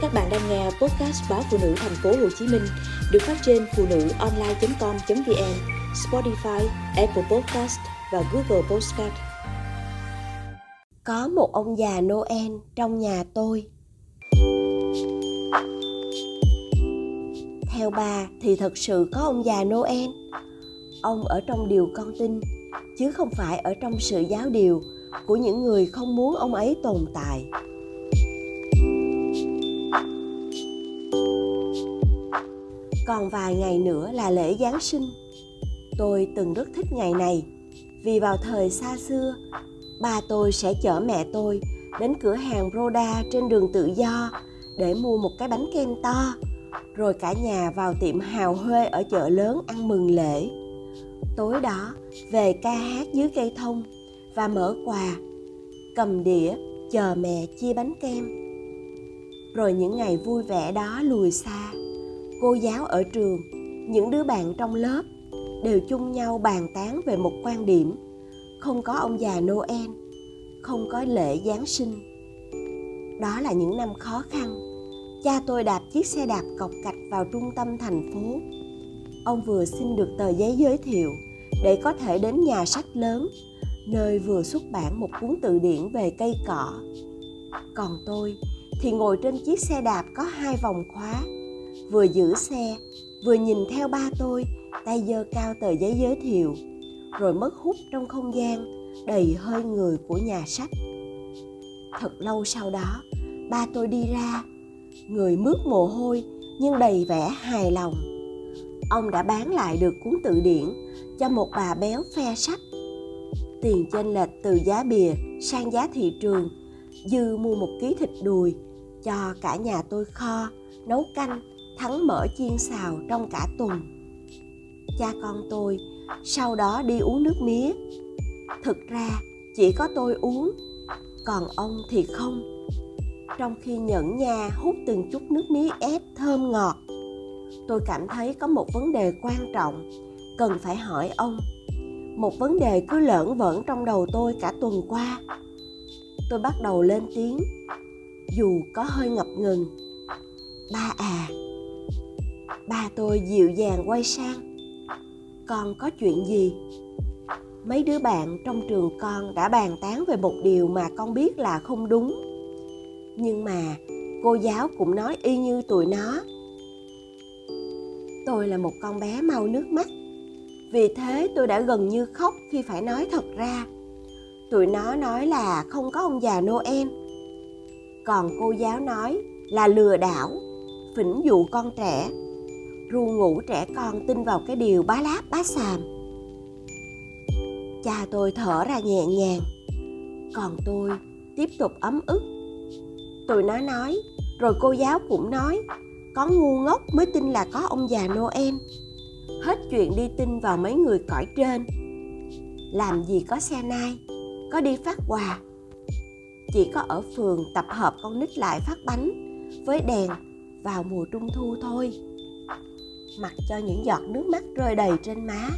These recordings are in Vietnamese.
Các bạn đang nghe podcast báo phụ nữ thành phố Hồ Chí Minh được phát trên phụ nữ online.com.vn, Spotify, Apple Podcast và Google Podcast. Có một ông già Noel trong nhà tôi. Theo bà thì thật sự có ông già Noel. Ông ở trong điều con tin, chứ không phải ở trong sự giáo điều của những người không muốn ông ấy tồn tại. Còn vài ngày nữa là lễ Giáng sinh. Tôi từng rất thích ngày này vì vào thời xa xưa, ba tôi sẽ chở mẹ tôi đến cửa hàng Roda trên đường Tự Do để mua một cái bánh kem to, rồi cả nhà vào tiệm hào huê ở chợ lớn ăn mừng lễ. Tối đó về ca hát dưới cây thông và mở quà, cầm đĩa chờ mẹ chia bánh kem. Rồi những ngày vui vẻ đó lùi xa cô giáo ở trường, những đứa bạn trong lớp đều chung nhau bàn tán về một quan điểm. Không có ông già noel, không có lễ giáng sinh. Đó là những năm khó khăn. Cha tôi đạp chiếc xe đạp cọc cạch vào trung tâm thành phố. Ông vừa xin được tờ giấy giới thiệu để có thể đến nhà sách lớn, nơi vừa xuất bản một cuốn từ điển về cây cỏ. Còn tôi thì ngồi trên chiếc xe đạp có hai vòng khóa vừa giữ xe, vừa nhìn theo ba tôi, tay giơ cao tờ giấy giới thiệu, rồi mất hút trong không gian, đầy hơi người của nhà sách. Thật lâu sau đó, ba tôi đi ra, người mướt mồ hôi nhưng đầy vẻ hài lòng. Ông đã bán lại được cuốn tự điển cho một bà béo phe sách, tiền chênh lệch từ giá bìa sang giá thị trường, dư mua một ký thịt đùi cho cả nhà tôi kho, nấu canh thắng mở chiên xào trong cả tuần. Cha con tôi sau đó đi uống nước mía. Thực ra chỉ có tôi uống, còn ông thì không. Trong khi nhẫn nha hút từng chút nước mía ép thơm ngọt, tôi cảm thấy có một vấn đề quan trọng cần phải hỏi ông. Một vấn đề cứ lởn vởn trong đầu tôi cả tuần qua. Tôi bắt đầu lên tiếng, dù có hơi ngập ngừng, ba à ba tôi dịu dàng quay sang. Con có chuyện gì? Mấy đứa bạn trong trường con đã bàn tán về một điều mà con biết là không đúng. Nhưng mà cô giáo cũng nói y như tụi nó. Tôi là một con bé mau nước mắt. Vì thế tôi đã gần như khóc khi phải nói thật ra. Tụi nó nói là không có ông già noel. Còn cô giáo nói là lừa đảo, phỉnh dụ con trẻ ru ngủ trẻ con tin vào cái điều bá láp, bá xàm. Cha tôi thở ra nhẹ nhàng. Còn tôi tiếp tục ấm ức. Tụi nó nói, rồi cô giáo cũng nói, có ngu ngốc mới tin là có ông già noel. Hết chuyện đi tin vào mấy người cõi trên. Làm gì có xe nai, có đi phát quà. Chỉ có ở phường tập hợp con nít lại phát bánh với đèn vào mùa trung thu thôi mặc cho những giọt nước mắt rơi đầy trên má.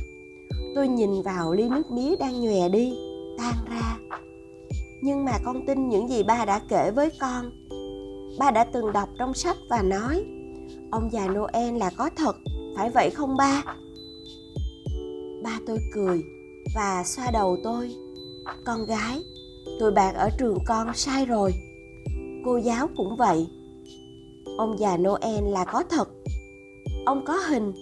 Tôi nhìn vào ly nước mía đang nhòe đi, tan ra. Nhưng mà con tin những gì ba đã kể với con. Ba đã từng đọc trong sách và nói, ông già noel là có thật, phải vậy không ba? Ba tôi cười và xoa đầu tôi. Con gái, tụi bạn ở trường con sai rồi. Cô giáo cũng vậy. Ông già noel là có thật ông có hình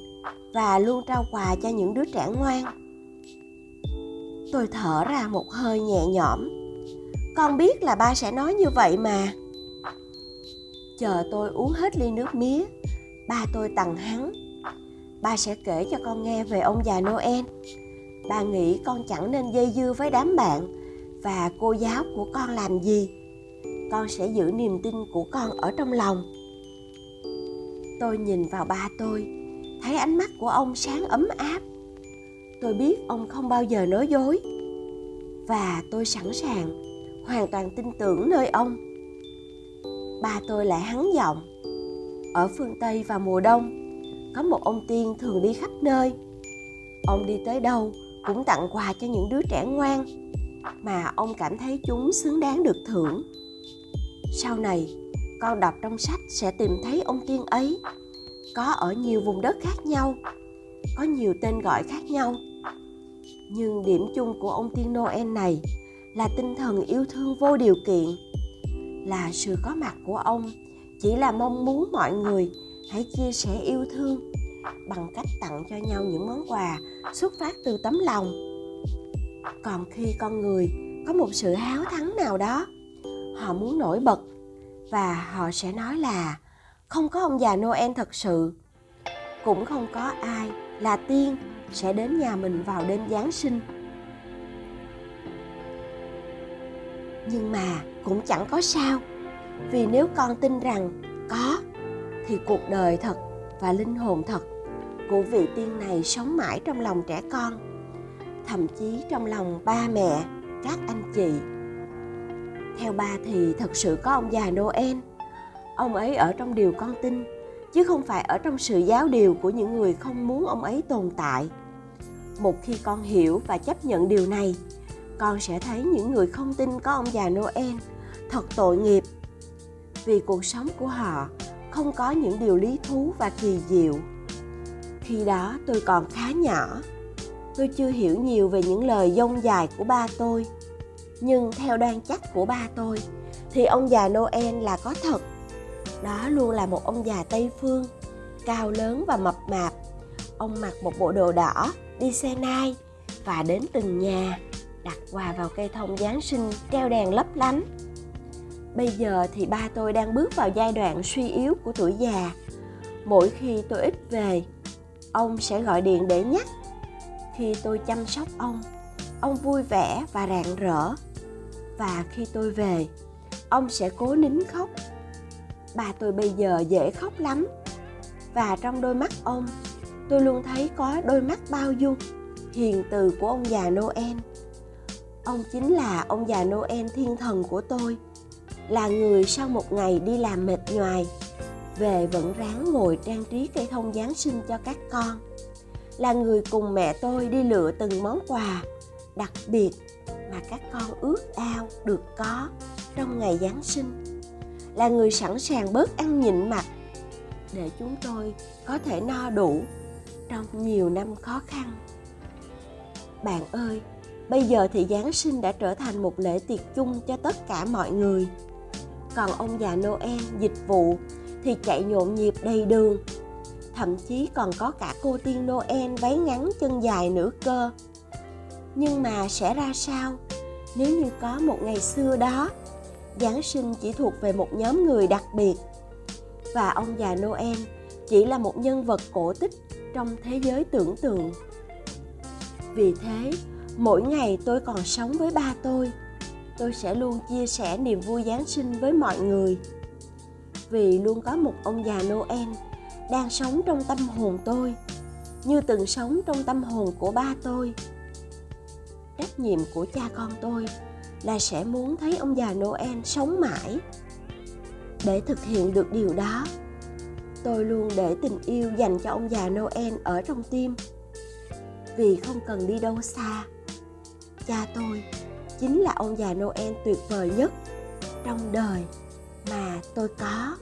và luôn trao quà cho những đứa trẻ ngoan. Tôi thở ra một hơi nhẹ nhõm. Con biết là ba sẽ nói như vậy mà. Chờ tôi uống hết ly nước mía, ba tôi tặng hắn. Ba sẽ kể cho con nghe về ông già noel. Ba nghĩ con chẳng nên dây dưa với đám bạn và cô giáo của con làm gì. Con sẽ giữ niềm tin của con ở trong lòng tôi nhìn vào ba tôi. Thấy ánh mắt của ông sáng ấm áp. Tôi biết ông không bao giờ nói dối. Và tôi sẵn sàng, hoàn toàn tin tưởng nơi ông. Ba tôi lại hắn giọng. Ở phương tây vào mùa đông, có một ông tiên thường đi khắp nơi. Ông đi tới đâu cũng tặng quà cho những đứa trẻ ngoan, mà ông cảm thấy chúng xứng đáng được thưởng. Sau này con đọc trong sách sẽ tìm thấy ông tiên ấy. Có ở nhiều vùng đất khác nhau, có nhiều tên gọi khác nhau. Nhưng điểm chung của ông tiên noel này là tinh thần yêu thương vô điều kiện, là sự có mặt của ông chỉ là mong muốn mọi người hãy chia sẻ yêu thương bằng cách tặng cho nhau những món quà xuất phát từ tấm lòng. Còn khi con người có một sự háo thắng nào đó, họ muốn nổi bật và họ sẽ nói là, không có ông già noel thật sự. Cũng không có ai là tiên sẽ đến nhà mình vào đêm giáng sinh. Nhưng mà cũng chẳng có sao, vì nếu con tin rằng có, thì cuộc đời thật và linh hồn thật của vị tiên này sống mãi trong lòng trẻ con, thậm chí trong lòng ba mẹ các anh chị theo ba thì thật sự có ông già noel. Ông ấy ở trong điều con tin, chứ không phải ở trong sự giáo điều của những người không muốn ông ấy tồn tại. Một khi con hiểu và chấp nhận điều này, con sẽ thấy những người không tin có ông già noel thật tội nghiệp. Vì cuộc sống của họ không có những điều lý thú và kỳ diệu. Khi đó tôi còn khá nhỏ, tôi chưa hiểu nhiều về những lời dông dài của ba tôi nhưng theo đoan chắc của ba tôi, thì ông già noel là có thật. Đó luôn là một ông già tây phương, cao lớn và mập mạp. Ông mặc một bộ đồ đỏ, đi xe nai và đến từng nhà, đặt quà vào cây thông giáng sinh treo đèn lấp lánh. Bây giờ thì ba tôi đang bước vào giai đoạn suy yếu của tuổi già. Mỗi khi tôi ít về, ông sẽ gọi điện để nhắc. Khi tôi chăm sóc ông ông vui vẻ và rạng rỡ và khi tôi về, ông sẽ cố nín khóc. Bà tôi bây giờ dễ khóc lắm. Và trong đôi mắt ông, tôi luôn thấy có đôi mắt bao dung, hiền từ của ông già noel. Ông chính là ông già noel thiên thần của tôi, là người sau một ngày đi làm mệt nhoài, về vẫn ráng ngồi trang trí cây thông giáng sinh cho các con, là người cùng mẹ tôi đi lựa từng món quà đặc biệt mà các con ước ao được có trong ngày giáng sinh. Là người sẵn sàng bớt ăn nhịn mặt để chúng tôi có thể no đủ trong nhiều năm khó khăn. Bạn ơi, bây giờ thì giáng sinh đã trở thành một lễ tiệc chung cho tất cả mọi người. Còn ông già noel dịch vụ thì chạy nhộn nhịp đầy đường. Thậm chí còn có cả cô tiên noel váy ngắn chân dài nữa cơ nhưng mà sẽ ra sao? Nếu như có một ngày xưa đó, giáng sinh chỉ thuộc về một nhóm người đặc biệt. Và ông già noel chỉ là một nhân vật cổ tích trong thế giới tưởng tượng. Vì thế, mỗi ngày tôi còn sống với ba tôi. Tôi sẽ luôn chia sẻ niềm vui giáng sinh với mọi người. Vì luôn có một ông già noel đang sống trong tâm hồn tôi, như từng sống trong tâm hồn của ba tôi trách nhiệm của cha con tôi là sẽ muốn thấy ông già noel sống mãi. Để thực hiện được điều đó, tôi luôn để tình yêu dành cho ông già noel ở trong tim. Vì không cần đi đâu xa, cha tôi chính là ông già noel tuyệt vời nhất trong đời mà tôi có.